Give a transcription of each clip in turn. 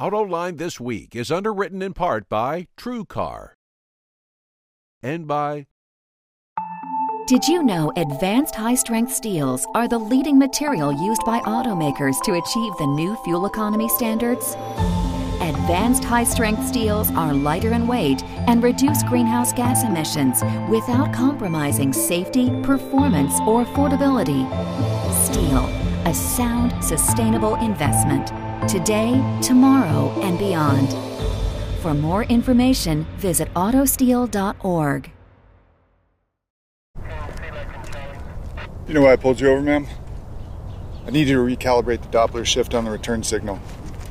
AutoLine This Week is underwritten in part by TrueCar and by Did you know advanced high strength steels are the leading material used by automakers to achieve the new fuel economy standards? Advanced high strength steels are lighter in weight and reduce greenhouse gas emissions without compromising safety, performance, or affordability. Steel, a sound, sustainable investment. Today, tomorrow, and beyond. For more information, visit autosteel.org. You know why I pulled you over, ma'am? I need you to recalibrate the Doppler shift on the return signal.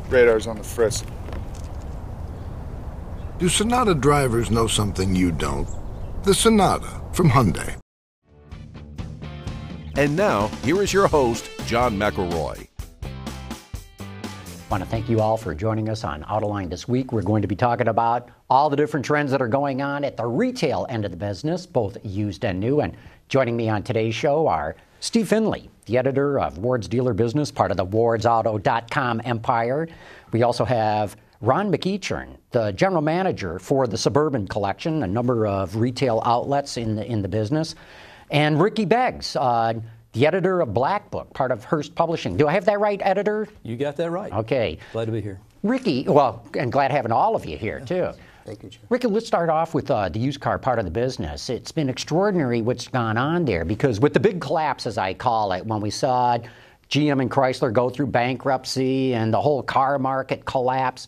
Radar's on the frisk. Do Sonata drivers know something you don't? The Sonata from Hyundai. And now, here is your host, John McElroy. I want to thank you all for joining us on Autoline this week. We're going to be talking about all the different trends that are going on at the retail end of the business, both used and new. And joining me on today's show are Steve Finlay, the editor of Ward's Dealer Business, part of the wardsauto.com empire. We also have Ron McEachern, the general manager for the Suburban Collection, a number of retail outlets in the, in the business, and Ricky Beggs, uh, the editor of Black Book, part of Hearst Publishing. Do I have that right, editor? You got that right. Okay. Glad to be here. Ricky, well, and glad having all of you here, too. Thank you, Jim. Ricky, let's start off with uh, the used car part of the business. It's been extraordinary what's gone on there because with the big collapse, as I call it, when we saw GM and Chrysler go through bankruptcy and the whole car market collapse,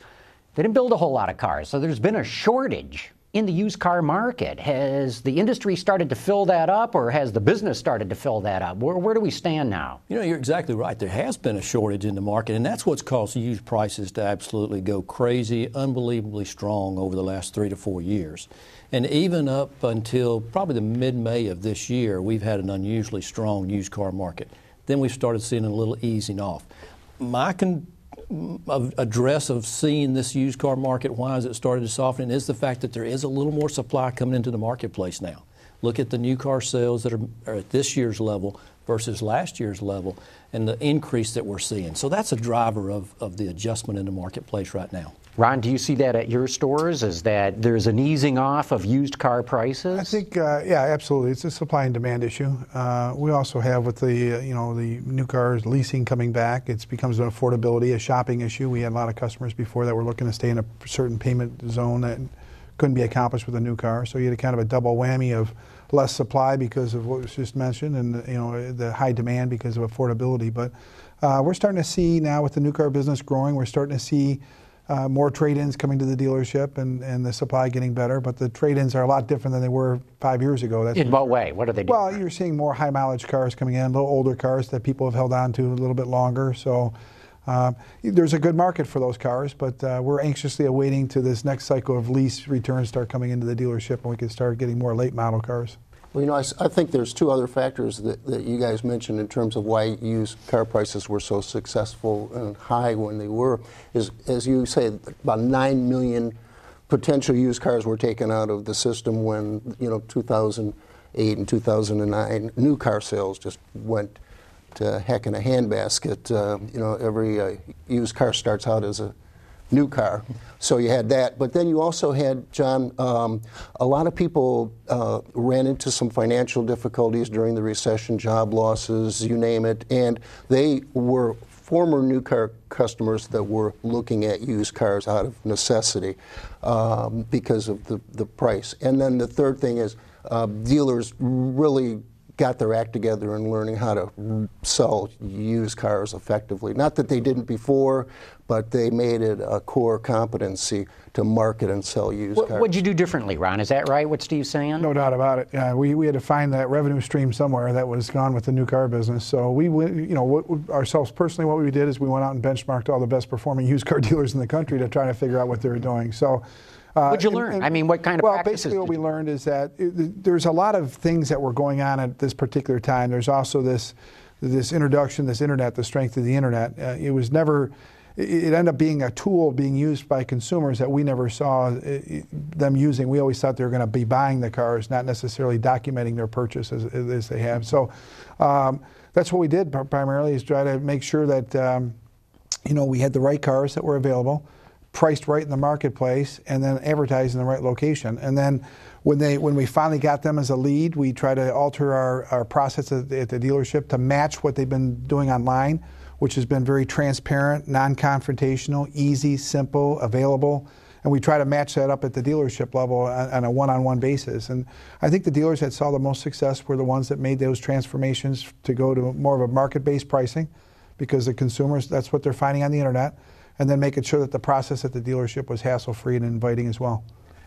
they didn't build a whole lot of cars. So there's been a shortage in the used car market. Has the industry started to fill that up, or has the business started to fill that up? Where, where do we stand now? You know, you're exactly right. There has been a shortage in the market, and that's what's caused used prices to absolutely go crazy, unbelievably strong over the last three to four years. And even up until probably the mid May of this year, we've had an unusually strong used car market. Then we've started seeing a little easing off. My con- address of seeing this used car market, why has it started to soften, is the fact that there is a little more supply coming into the marketplace now. Look at the new car sales that are, are at this year's level versus last year's level and the increase that we're seeing. So that's a driver of, of the adjustment in the marketplace right now. Ron, do you see that at your stores? Is that there's an easing off of used car prices? I think, uh, yeah, absolutely. It's a supply and demand issue. Uh, we also have with the, uh, you know, the new cars leasing coming back, it becomes an affordability, a shopping issue. We had a lot of customers before that were looking to stay in a certain payment zone that couldn't be accomplished with a new car. So you had a kind of a double whammy of less supply because of what was just mentioned, and you know the high demand because of affordability. But uh, we're starting to see now with the new car business growing, we're starting to see uh, more trade-ins coming to the dealership and, and the supply getting better, but the trade-ins are a lot different than they were five years ago. That's In what way? What are they doing? Well, you're seeing more high mileage cars coming in, a little older cars that people have held on to a little bit longer. So uh, there's a good market for those cars, but uh, we're anxiously awaiting to this next cycle of lease returns start coming into the dealership and we can start getting more late model cars. Well, you know, I, I, think there's two other factors that, that you guys mentioned in terms of why used car prices were so successful and high when they were. Is as you say, about nine million potential used cars were taken out of the system when you know 2008 and 2009 new car sales just went to heck in a handbasket. Uh, you know, every uh, used car starts out as a new car. So you had that. But then you also had, John, um, a lot of people uh, ran into some financial difficulties during the recession, job losses, you name it, and they were former new car customers that were looking at used cars out of necessity um, because of the, the price. And then the third thing is uh, dealers really got their act together and learning how to sell used cars effectively. Not that they didn't before, but they made it a core competency to market and sell used what, cars. What'd you do differently, Ron? Is that right, what Steve's saying? No doubt about it. Uh, we, we had to find that revenue stream somewhere that was gone with the new car business. So we, you know, what, ourselves personally, what we did is we went out and benchmarked all the best performing used car dealers in the country to try to figure out what they were doing. So uh, What'd you and, learn? And, I mean, what kind of well, basically, what we learned is that it, there's a lot of things that were going on at this particular time. There's also this this introduction, this internet, the strength of the internet. Uh, it was never. It ended up being a tool being used by consumers that we never saw uh, them using. We always thought they were going to be buying the cars, not necessarily documenting their purchase as, as they have. So um, that's what we did primarily is try to make sure that um, you know we had the right cars that were available priced right in the marketplace and then advertised in the right location. And then when they when we finally got them as a lead, we try to alter our, our process at, at the dealership to match what they've been doing online, which has been very transparent, non-confrontational, easy, simple, available. And we try to match that up at the dealership level on, on a one-on-one basis. And I think the dealers that saw the most success were the ones that made those transformations to go to more of a market-based pricing, because the consumers that's what they're finding on the internet, and then making sure that the process at the dealership was hassle-free and inviting as well.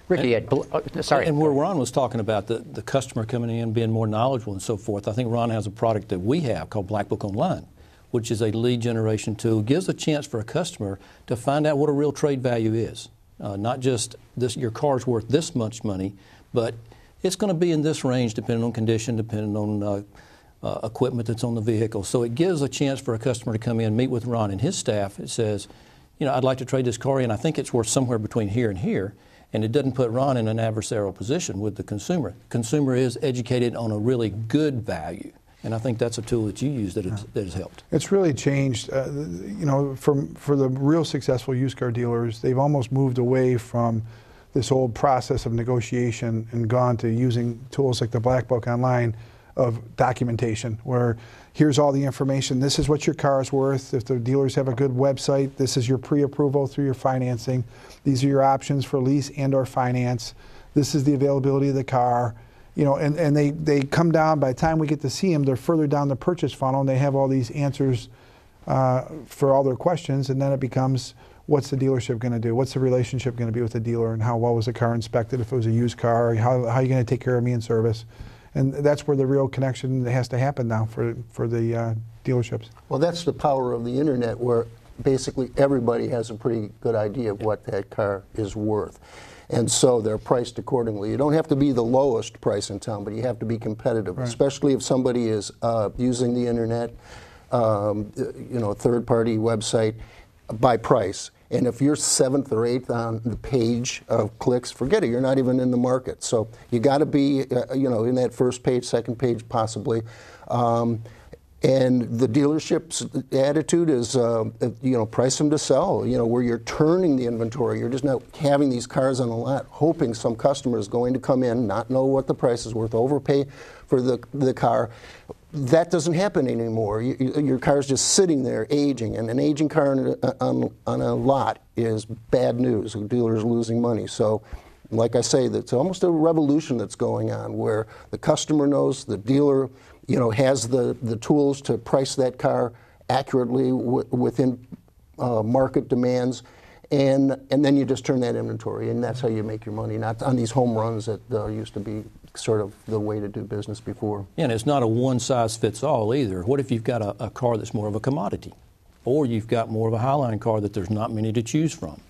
Ricky, and, uh, sorry. And where Ron was talking about the, the customer coming in, being more knowledgeable and so forth, I think Ron has a product that we have called Black Book Online, which is a lead generation tool, It gives a chance for a customer to find out what a real trade value is. Uh, not just this, your car's worth this much money, but it's going to be in this range depending on condition, depending on uh, uh, equipment that's on the vehicle. So it gives a chance for a customer to come in, meet with Ron and his staff. It says, you know, I'd like to trade this car in. I think it's worth somewhere between here and here and it doesn't put Ron in an adversarial position with the consumer. Consumer is educated on a really good value. And I think that's a tool that you use that, has, that has helped. It's really changed. Uh, you know, for, for the real successful used car dealers, they've almost moved away from this old process of negotiation and gone to using tools like the Black Book Online of documentation, where here's all the information. This is what your car is worth. If the dealers have a good website, this is your pre-approval through your financing. These are your options for lease and or finance. This is the availability of the car. You know, and, and they, they come down, by the time we get to see them, they're further down the purchase funnel and they have all these answers uh, for all their questions. And then it becomes, what's the dealership going to do? What's the relationship going to be with the dealer? And how well was the car inspected if it was a used car? How, how are you going to take care of me in service? And that's where the real connection has to happen now for for the uh, dealerships. Well, that's the power of the internet, where basically everybody has a pretty good idea of what that car is worth. And so they're priced accordingly. You don't have to be the lowest price in town, but you have to be competitive, right. especially if somebody is uh, using the internet, um, you know, a third-party website by price. And if you're seventh or eighth on the page of clicks, forget it. You're not even in the market. So you got to be, uh, you know, in that first page, second page, possibly. Um, and the dealership's attitude is, uh, you know, price them to sell. You know, where you're turning the inventory, you're just not having these cars on the lot, hoping some customer is going to come in, not know what the price is worth, overpay for the the car that doesn't happen anymore. You, your car's just sitting there aging, and an aging car on a, on, on a lot is bad news. The dealer's losing money. So, like I say, it's almost a revolution that's going on where the customer knows the dealer, you know, has the, the tools to price that car accurately within uh, market demands. And, and then you just turn that inventory, and that's how you make your money, not on these home runs that uh, used to be sort of the way to do business before. Yeah, and it's not a one size fits all either. What if you've got a, a car that's more of a commodity? Or you've got more of a highline car that there's not many to choose from.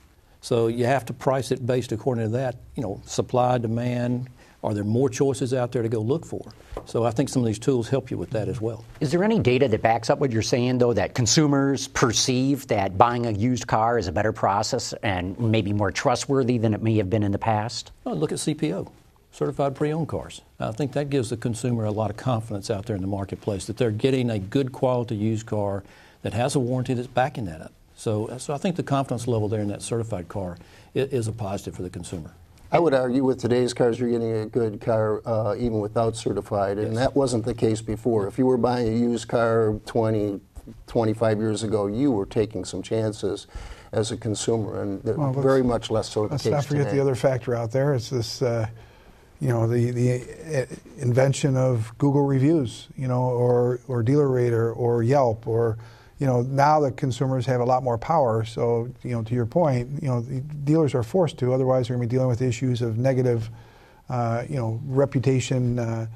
So you have to price it based according to that, you know, supply, demand. Are there more choices out there to go look for? So I think some of these tools help you with that as well. Is there any data that backs up what you're saying, though, that consumers perceive that buying a used car is a better process and maybe more trustworthy than it may have been in the past? Oh, look at CPO certified pre-owned cars. I think that gives the consumer a lot of confidence out there in the marketplace that they're getting a good quality used car that has a warranty that's backing that up. So, so I think the confidence level there in that certified car is a positive for the consumer. I would argue with today's cars, you're getting a good car uh, even without certified, and yes. that wasn't the case before. If you were buying a used car 20, 25 years ago, you were taking some chances as a consumer, and well, very much less so. Let's not forget today. the other factor out there. It's this. Uh, you know, the, the uh, invention of Google reviews, you know, or, or DealerRater or Yelp or, you know, now the consumers have a lot more power. So, you know, to your point, you know, dealers are forced to, otherwise they're going to be dealing with issues of negative, uh, you know, reputation, uh,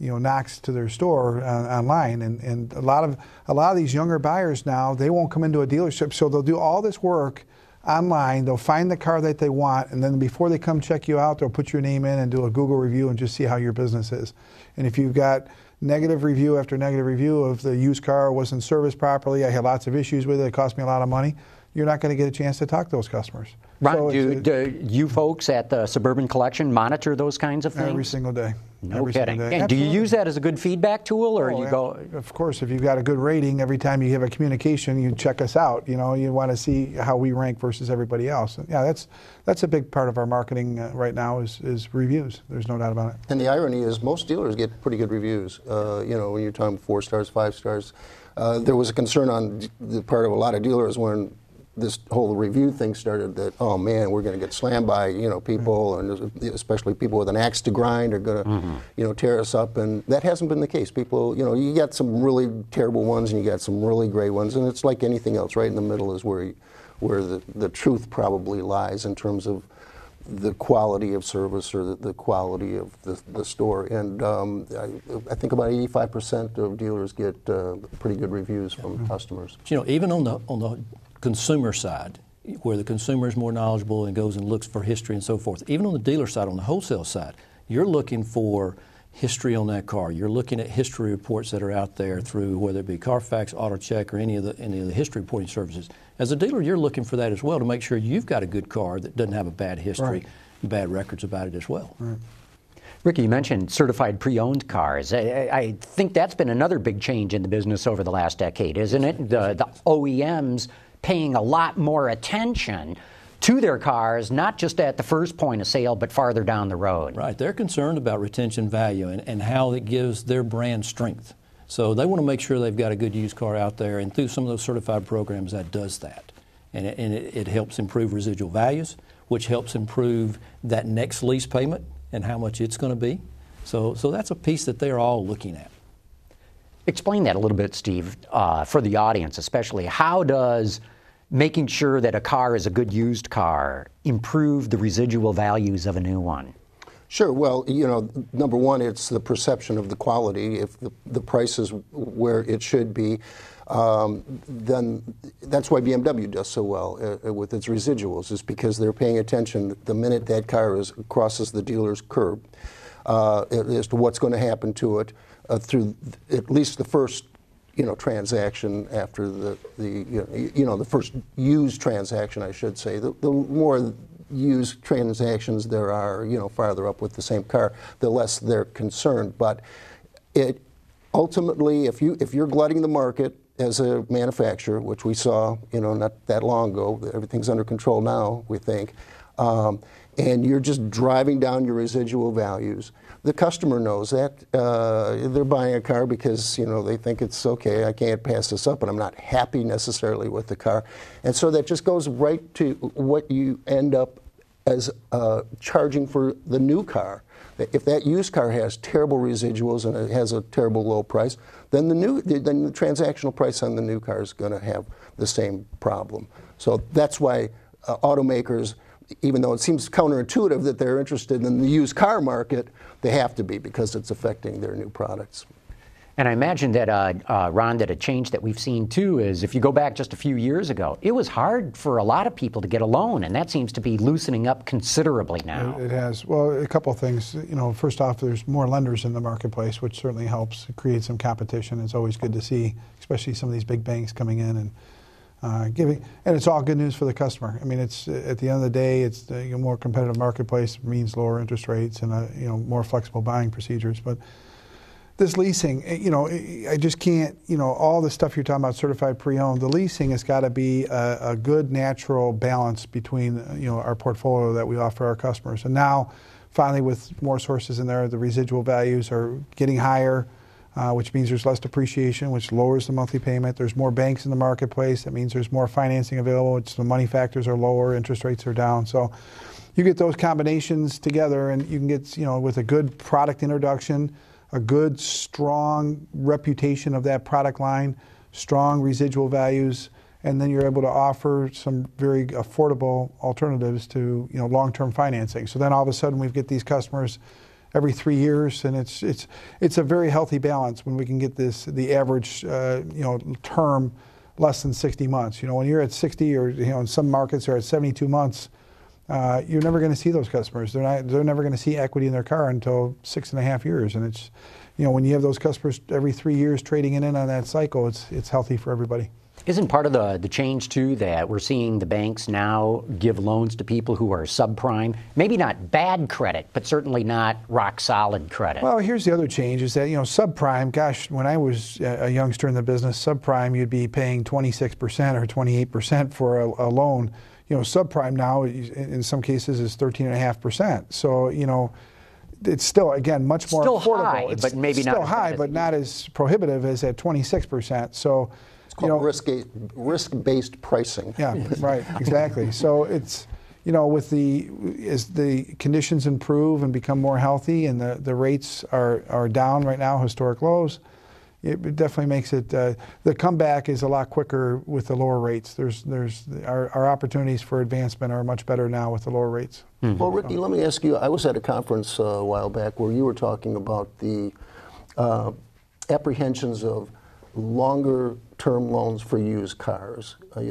you know, knocks to their store uh, online. And, and a lot of a lot of these younger buyers now, they won't come into a dealership, so they'll do all this work online. They'll find the car that they want, and then before they come check you out, they'll put your name in and do a Google review and just see how your business is. And if you've got negative review after negative review of the used car wasn't serviced properly, I had lots of issues with it, it cost me a lot of money, you're not going to get a chance to talk to those customers. Ron, so do, do, you folks at the Suburban Collection monitor those kinds of things? Every single day. No every kidding. single day. And do you use that as a good feedback tool, or Oh, you go? Of course, if you've got a good rating, every time you have a communication, you check us out. You know, you want to see how we rank versus everybody else. And yeah, that's that's a big part of our marketing uh, right now is is reviews. There's no doubt about it. And the irony is, most dealers get pretty good reviews. Uh, you know, when you're talking four stars, five stars. Uh, there was a concern on the part of a lot of dealers when this whole review thing started that, oh man, we're going to get slammed by you know people, and especially people with an axe to grind are going to you know tear us up. And that hasn't been the case. People, you know, you got some really terrible ones and you got some really great ones, and it's like anything else. Right in the middle is where you, where the, the truth probably lies in terms of the quality of service or the, the quality of the, the store. And um, I, I think about 85% of dealers get uh, pretty good reviews from customers. You know, even on the on the consumer side, where the consumer is more knowledgeable and goes and looks for history and so forth, even on the dealer side, on the wholesale side, you're looking for history on that car. You're looking at history reports that are out there through whether it be Carfax, AutoCheck, or any of the any of the history reporting services. As a dealer, you're looking for that as well to make sure you've got a good car that doesn't have a bad history, Right. bad records about it as well. Right. Ricky, you mentioned certified pre-owned cars. I, I- I think that's been another big change in the business over the last decade, isn't it? The, the OEMs paying a lot more attention to their cars, not just at the first point of sale, but farther down the road. Right. They're concerned about retention value and, and how it gives their brand strength. So they want to make sure they've got a good used car out there, and through some of those certified programs, that does that. And it, and it, it helps improve residual values, which helps improve that next lease payment and how much it's going to be. So, so that's a piece that they're all looking at. Explain that a little bit, Steve, uh, for the audience especially. How does making sure that a car is a good used car improve the residual values of a new one? Sure. Well, you know, number one, it's the perception of the quality. If the, the price is where it should be, um, then that's why BMW does so well uh, with its residuals, is because they're paying attention the minute that car is, crosses the dealer's curb uh, as to what's going to happen to it uh, through at least the first you know, transaction after the, the you, know, you know, the first used transaction, I should say. The, the more used transactions there are, you know, farther up with the same car, the less they're concerned. But it ultimately, if you if you're glutting the market as a manufacturer, which we saw, you know, not that long ago, everything's under control now, we think. Um, and you're just driving down your residual values. The customer knows that uh, they're buying a car because you know they think it's okay. I can't pass this up, and I'm not happy necessarily with the car, and so that just goes right to what you end up as uh, charging for the new car. If that used car has terrible residuals and it has a terrible low price, then the new then the transactional price on the new car is going to have the same problem. So that's why uh, automakers even though it seems counterintuitive that they're interested in the used car market, they have to be because it's affecting their new products. And I imagine that, uh, uh, Ron, that a change that we've seen too is if you go back just a few years ago, it was hard for a lot of people to get a loan, and that seems to be loosening up considerably now. It has. Well, a couple of things. You know, first off, there's more lenders in the marketplace, which certainly helps create some competition. It's always good to see, especially some of these big banks coming in and uh, giving. And it's all good news for the customer. I mean, it's at the end of the day, it's the you know, more competitive marketplace means lower interest rates and uh, you know more flexible buying procedures. But this leasing, eh, you know, I just can't, you know, all the stuff you're talking about certified pre-owned, the leasing has got to be a, a, good natural balance between, you know, our portfolio that we offer our customers. And now, finally, with more sources in there, the residual values are getting higher, uh, which means there's less depreciation, which lowers the monthly payment. There's more banks in the marketplace. That means there's more financing available, which the money factors are lower, interest rates are down. So you get those combinations together, and you can get, you know, with a good product introduction, a good, strong reputation of that product line, strong residual values, and then you're able to offer some very affordable alternatives to you know long-term financing. So then all of a sudden we get these customers every three years, and it's it's it's a very healthy balance when we can get this the average uh, you know term less than 60 months. You know when you're at 60 or you know in some markets are at 72 months. Uh, you're never going to see those customers. They're not. They're never going to see equity in their car until six and a half years. And it's, you know, when you have those customers every three years trading in and on that cycle, it's it's healthy for everybody. Isn't part of the, the change too that we're seeing the banks now give loans to people who are subprime? Maybe not bad credit, but certainly not rock solid credit. Well, here's the other change is that, you know, subprime, gosh, when I was a youngster in the business, subprime, you'd be paying 26% or 28% for a, a loan. You know, subprime now, in some cases, is 13.5%. So, you know, it's still again much more still affordable. High, it's but maybe still not high, but not as prohibitive as at 26 percent. So it's called you know, risk risk based pricing. Yeah, right, exactly. So it's you know with the as the conditions improve and become more healthy and the, the rates are, are down right now, historic lows it definitely makes it uh, the comeback is a lot quicker with the lower rates. There's there's our, our opportunities for advancement are much better now with the lower rates. Mm-hmm. Well, Ricky, let me ask you. I was at a conference uh, a while back where you were talking about the uh, apprehensions of longer term loans for used cars. Uh,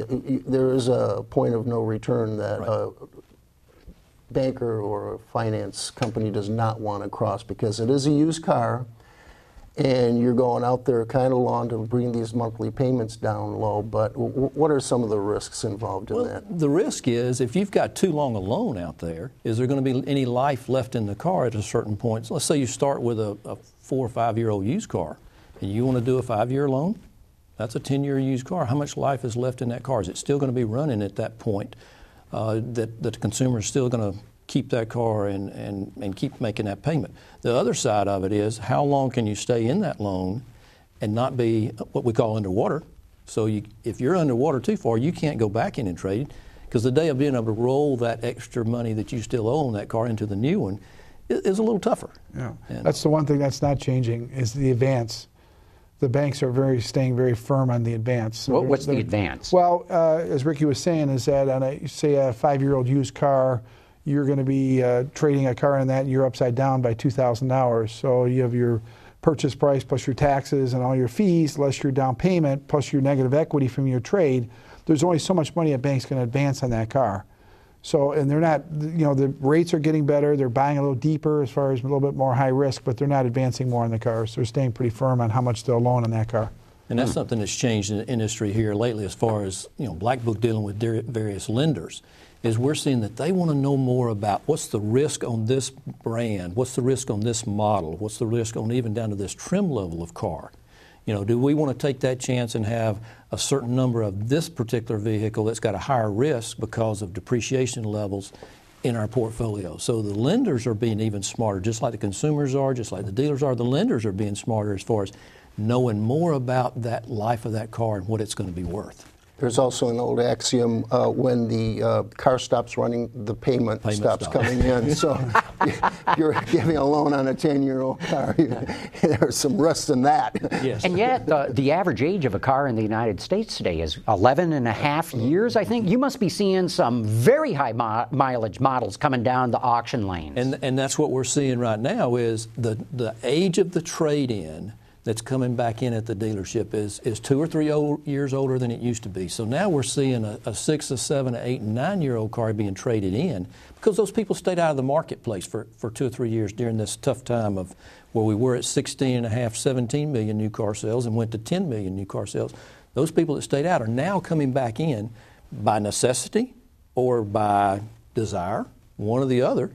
there is a point of no return that right. a banker or a finance company does not want to cross because it is a used car and you're going out there kind of long to bring these monthly payments down low. But w- what are some of the risks involved in well, that? The risk is if you've got too long a loan out there, is there going to be any life left in the car at a certain point? So let's say you start with a, a four or five year old used car, and you want to do a five year loan. That's a 10 year used car. How much life is left in that car? Is it still going to be running at that point? Uh, that, that the consumer is still going to keep that car and, and, and keep making that payment. The other side of it is how long can you stay in that loan and not be what we call underwater? So you, if you're underwater too far, you can't go back in and trade because the day of being able to roll that extra money that you still owe on that car into the new one is, a little tougher. Yeah, and that's the one thing that's not changing is the advance the banks are very staying very firm on the advance. So what's the advance? Well, uh, as Ricky was saying, is that on a say a five-year-old used car, you're going to be uh, trading a car in that, and you're upside down by $2,000. So you have your purchase price plus your taxes and all your fees, less your down payment, plus your negative equity from your trade. There's only so much money a bank's going to advance on that car. So, and they're not, you know, the rates are getting better. They're buying a little deeper as far as a little bit more high risk, but they're not advancing more on the cars. They're staying pretty firm on how much they'll loan on that car. And that's something that's changed in the industry here lately as far as, you know, Black Book dealing with various lenders is we're seeing that they want to know more about what's the risk on this brand, what's the risk on this model, what's the risk on even down to this trim level of car. You know, do we want to take that chance and have a certain number of this particular vehicle that's got a higher risk because of depreciation levels in our portfolio? So the lenders are being even smarter, just like the consumers are, just like the dealers are. The lenders are being smarter as far as knowing more about that life of that car and what it's going to be worth. There's also an old axiom uh, when the uh, car stops running, the payment, payment stops stop. coming in. So you're giving a loan on a 10 year old car. There's some rust in that. Yes. And yet, the, the average age of a car in the United States today is 11 and a half years, I think. You must be seeing some very high mi- mileage models coming down the auction lanes. And, and that's what we're seeing right now is the, the age of the trade in that's coming back in at the dealership is, is two or three old, years older than it used to be. So now we're seeing a, a six, a seven, a eight, and nine year old car being traded in because those people stayed out of the marketplace for, for two or three years during this tough time of where we were at 16 and a half, 17 million new car sales and went to 10 million new car sales. Those people that stayed out are now coming back in by necessity or by desire, one or the other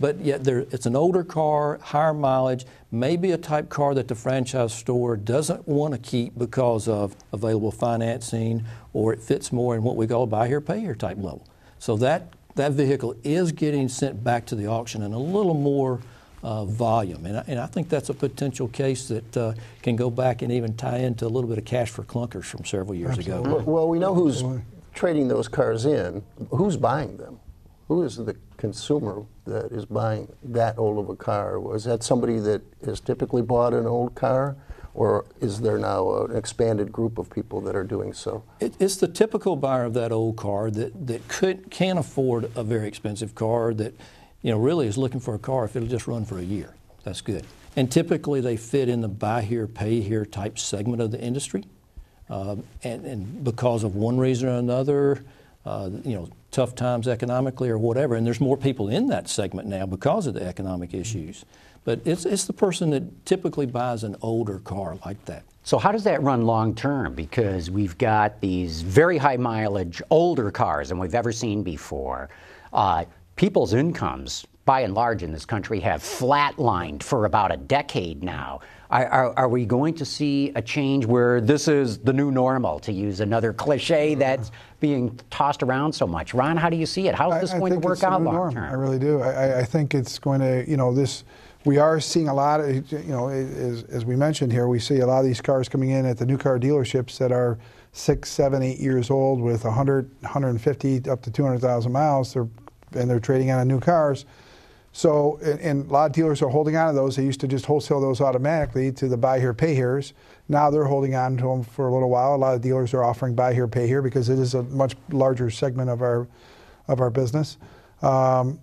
but yet there, it's an older car, higher mileage, maybe a type car that the franchise store doesn't want to keep because of available financing or it fits more in what we call a buy here, pay here type level. So that, that vehicle is getting sent back to the auction in a little more uh, volume. And I, and I, think that's a potential case that uh, can go back and even tie into a little bit of cash for clunkers from several years Absolutely. ago. Well, we know who's trading those cars in. Who's buying them? Who is the consumer that is buying that old of a car? Was that somebody that has typically bought an old car? Or is there now an expanded group of people that are doing so? It, it's the typical buyer of that old car that, that could, can afford a very expensive car that you know, really is looking for a car if it'll just run for a year. That's good. And typically they fit in the buy here, pay here type segment of the industry. Um, and, and because of one reason or another, uh, you know, tough times economically or whatever, and there's more people in that segment now because of the economic issues. But it's, it's the person that typically buys an older car like that. So how does that run long term? Because we've got these very high mileage, older cars than we've ever seen before. Uh, people's incomes, by and large in this country, have flatlined for about a decade now. Are, are, are, we going to see a change where this is the new normal, to use another cliche that's being tossed around so much? Ron, how do you see it? How is this I, going to work out long term? I really do. I, I, think it's going to, you know, this. We are seeing a lot of, you know, as, as we mentioned here, we see a lot of these cars coming in at the new car dealerships that are six, seven, eight years old with 100, 150 up to 200,000 miles. They're, and they're trading on new cars. So, and, and, a lot of dealers are holding on to those. They used to just wholesale those automatically to the buy here, pay here's. Now they're holding on to them for a little while. A lot of dealers are offering buy here, pay here because it is a much larger segment of our of our business. Um,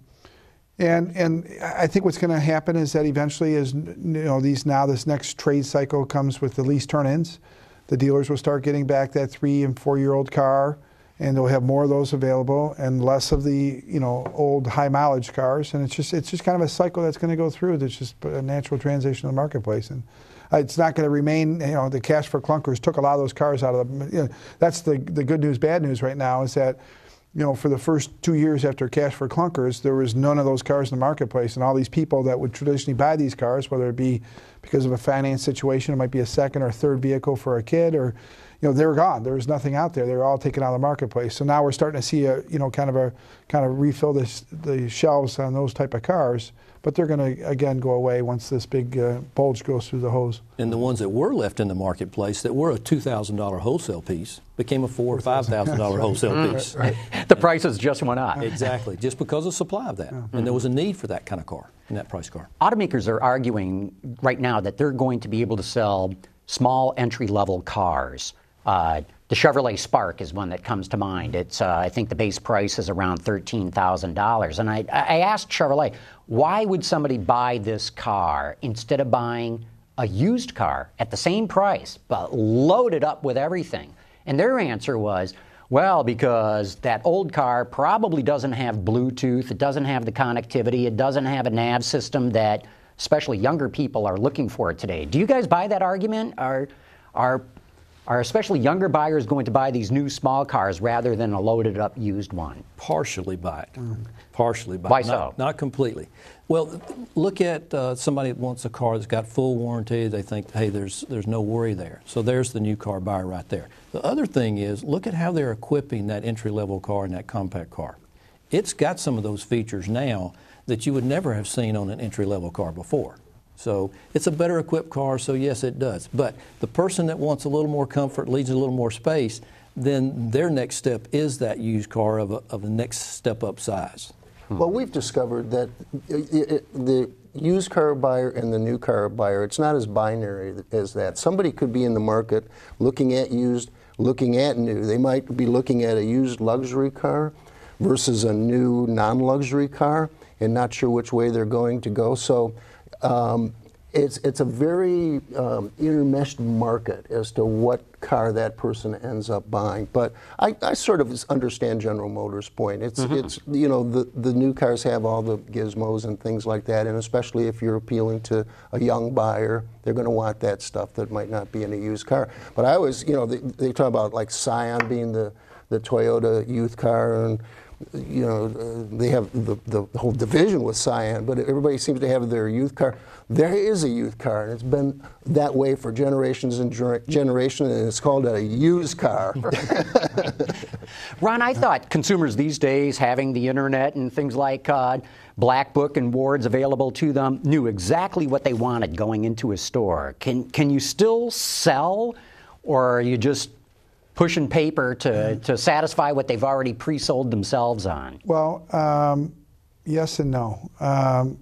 and and I think what's going to happen is that eventually, as you know, these now this next trade cycle comes with the lease turn-ins, the dealers will start getting back that three and four year old car and they'll have more of those available and less of the you know old high mileage cars. And it's just it's just kind of a cycle that's going to go through. That's just a natural transition in the marketplace. And uh, it's not going to remain you know the cash for clunkers took a lot of those cars out of the you know, that's the the good news bad news right now is that you know, for the first two years after Cash for Clunkers, there was none of those cars in the marketplace. And all these people that would traditionally buy these cars, whether it be because of a finance situation, it might be a second or third vehicle for a kid, or you know, they were gone. There was nothing out there. They were all taken out of the marketplace. So now we're starting to see a, you know, kind of a, kind of refill this, the shelves on those type of cars. But they're going to again go away once this big uh, bulge goes through the hose. And the ones that were left in the marketplace that were a two thousand dollar wholesale piece became a four or five thousand dollar wholesale piece. Right, right. the prices just went up. Exactly, just because of supply of that, mm-hmm. and there was a need for that kind of car in that price car. Automakers are arguing right now that they're going to be able to sell small entry level cars uh, the Chevrolet Spark is one that comes to mind. It's uh, I think the base price is around thirteen thousand dollars. And I, I asked Chevrolet, why would somebody buy this car instead of buying a used car at the same price but loaded up with everything? And their answer was, well, because that old car probably doesn't have Bluetooth, it doesn't have the connectivity, it doesn't have a nav system that especially younger people are looking for today. Do you guys buy that argument? Are are are especially younger buyers going to buy these new small cars rather than a loaded up used one? Partially buy it. Mm. Partially buy Why it. so? Not, not completely. Well, look at uh, somebody that wants a car that's got full warranty. They think, hey, there's, there's no worry there. So there's the new car buyer right there. The other thing is, look at how they're equipping that entry level car and that compact car. It's got some of those features now that you would never have seen on an entry level car before. So it's a better equipped car, so yes, it does. But the person that wants a little more comfort, needs a little more space, then their next step is that used car of a, of a next step up size. Hmm. Well, we've discovered that uh, the used car buyer and the new car buyer, it's not as binary as that. Somebody could be in the market looking at used, looking at new. They might be looking at a used luxury car versus a new non luxury car and not sure which way they're going to go. So um, it's, it's a very um, intermeshed market as to what car that person ends up buying. But I, I sort of understand General Motors' point. It's, mm-hmm. it's you know, the, the new cars have all the gizmos and things like that, and especially if you're appealing to a young buyer, they're going to want that stuff that might not be in a used car. But I always, you know, they, they talk about like Scion being the, the Toyota youth car, and you know, uh, they have the, the whole division with Scion, but everybody seems to have their youth car. There is a youth car, and it's been that way for generations and generations, and it's called a used car. Ron, I thought consumers these days, having the internet and things like uh, Black Book and Wards available to them, knew exactly what they wanted going into a store. Can, can you still sell, or are you just pushing paper to, to satisfy what they've already pre-sold themselves on? Well, um, yes and no. Um,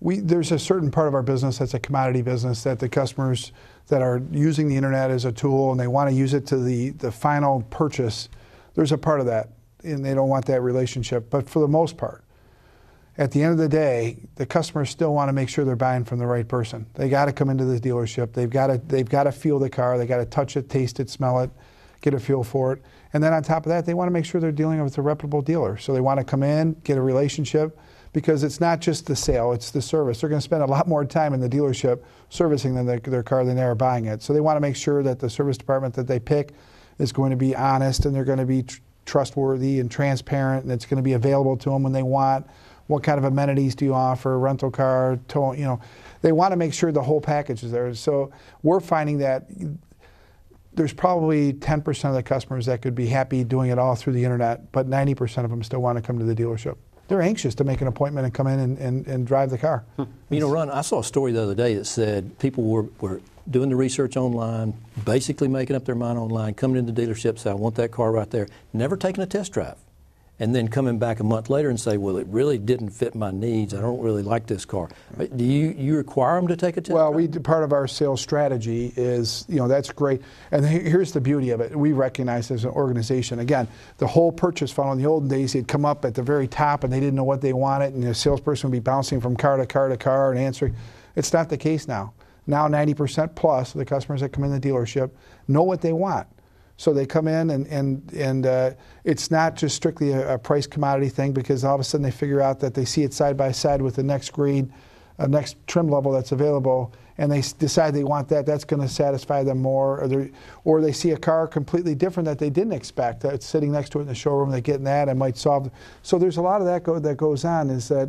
we, there's a certain part of our business that's a commodity business that the customers that are using the internet as a tool and they want to use it to the, the final purchase, there's a part of that and they don't want that relationship. But for the most part, at the end of the day, the customers still want to make sure they're buying from the right person. They got to come into the dealership. They've got to they've got to feel the car. They got to touch it, taste it, smell it get a feel for it. And then on top of that, they want to make sure they're dealing with a reputable dealer. So they want to come in, get a relationship, because it's not just the sale, it's the service. They're going to spend a lot more time in the dealership servicing their, their car than they are buying it. So they want to make sure that the service department that they pick is going to be honest and they're going to be tr- trustworthy and transparent and it's going to be available to them when they want. What kind of amenities do you offer? Rental car, tow, you know. They want to make sure the whole package is there. So we're finding that there's probably 10% of the customers that could be happy doing it all through the internet, but 90% of them still want to come to the dealership. They're anxious to make an appointment and come in and, and, and drive the car. Hmm. You know, Ron, I saw a story the other day that said people were, were doing the research online, basically making up their mind online, coming into the dealership, say, I want that car right there, never taking a test drive and then coming back a month later and say, well, it really didn't fit my needs. I don't really like this car. Do you, you require them to take a test? Well, we part of our sales strategy is, you know, that's great. And here's the beauty of it. We recognize as an organization, again, the whole purchase funnel in the olden days, it'd come up at the very top and they didn't know what they wanted and the salesperson would be bouncing from car to car to car and answering. It's not the case now. Now 90% plus of the customers that come in the dealership know what they want so they come in, and and and uh, it's not just strictly a, a, price commodity thing because all of a sudden they figure out that they see it side by side with the next grade, uh, next trim level that's available, and they decide they want that. That's going to satisfy them more, or, or they see a car completely different that they didn't expect that's sitting next to it in the showroom. They get in that and might solve. So there's a lot of that go, that goes on. Is that,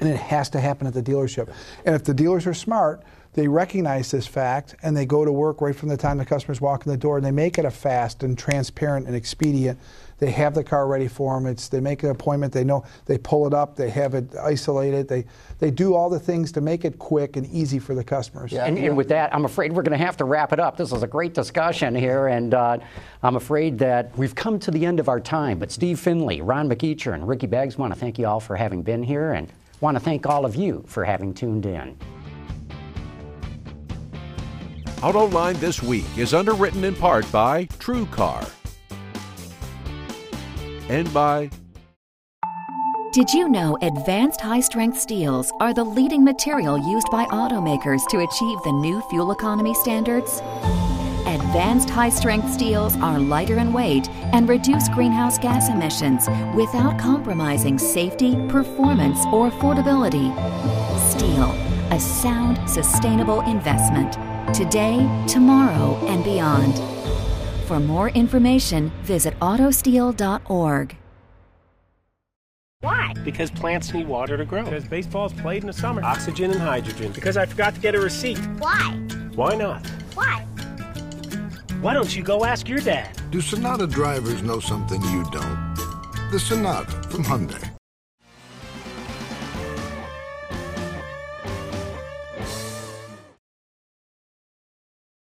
and it has to happen at the dealership. And if the dealers are smart they recognize this fact and they go to work right from the time the customers walk in the door and they make it a fast and transparent and expedient. They have the car ready for them. It's, they make an appointment. They know they pull it up. They have it isolated. They they do all the things to make it quick and easy for the customers. Yeah, and, and with that, I'm afraid we're going to have to wrap it up. This was a great discussion here, and uh, I'm afraid that we've come to the end of our time. But Steve Finlay, Ron McEachern, and Ricky Beggs want to thank you all for having been here, and want to thank all of you for having tuned in. AutoLine This Week is underwritten in part by TrueCar and by Did you know advanced high strength steels are the leading material used by automakers to achieve the new fuel economy standards? Advanced high strength steels are lighter in weight and reduce greenhouse gas emissions without compromising safety, performance, or affordability. Steel, a sound, sustainable investment today, tomorrow, and beyond. For more information, visit autosteel.org. Why? Because plants need water to grow. Because baseball's played in the summer. Oxygen and hydrogen. Because I forgot to get a receipt. Why? Why not? Why? Why don't you go ask your dad? Do Sonata drivers know something you don't? The Sonata from Hyundai.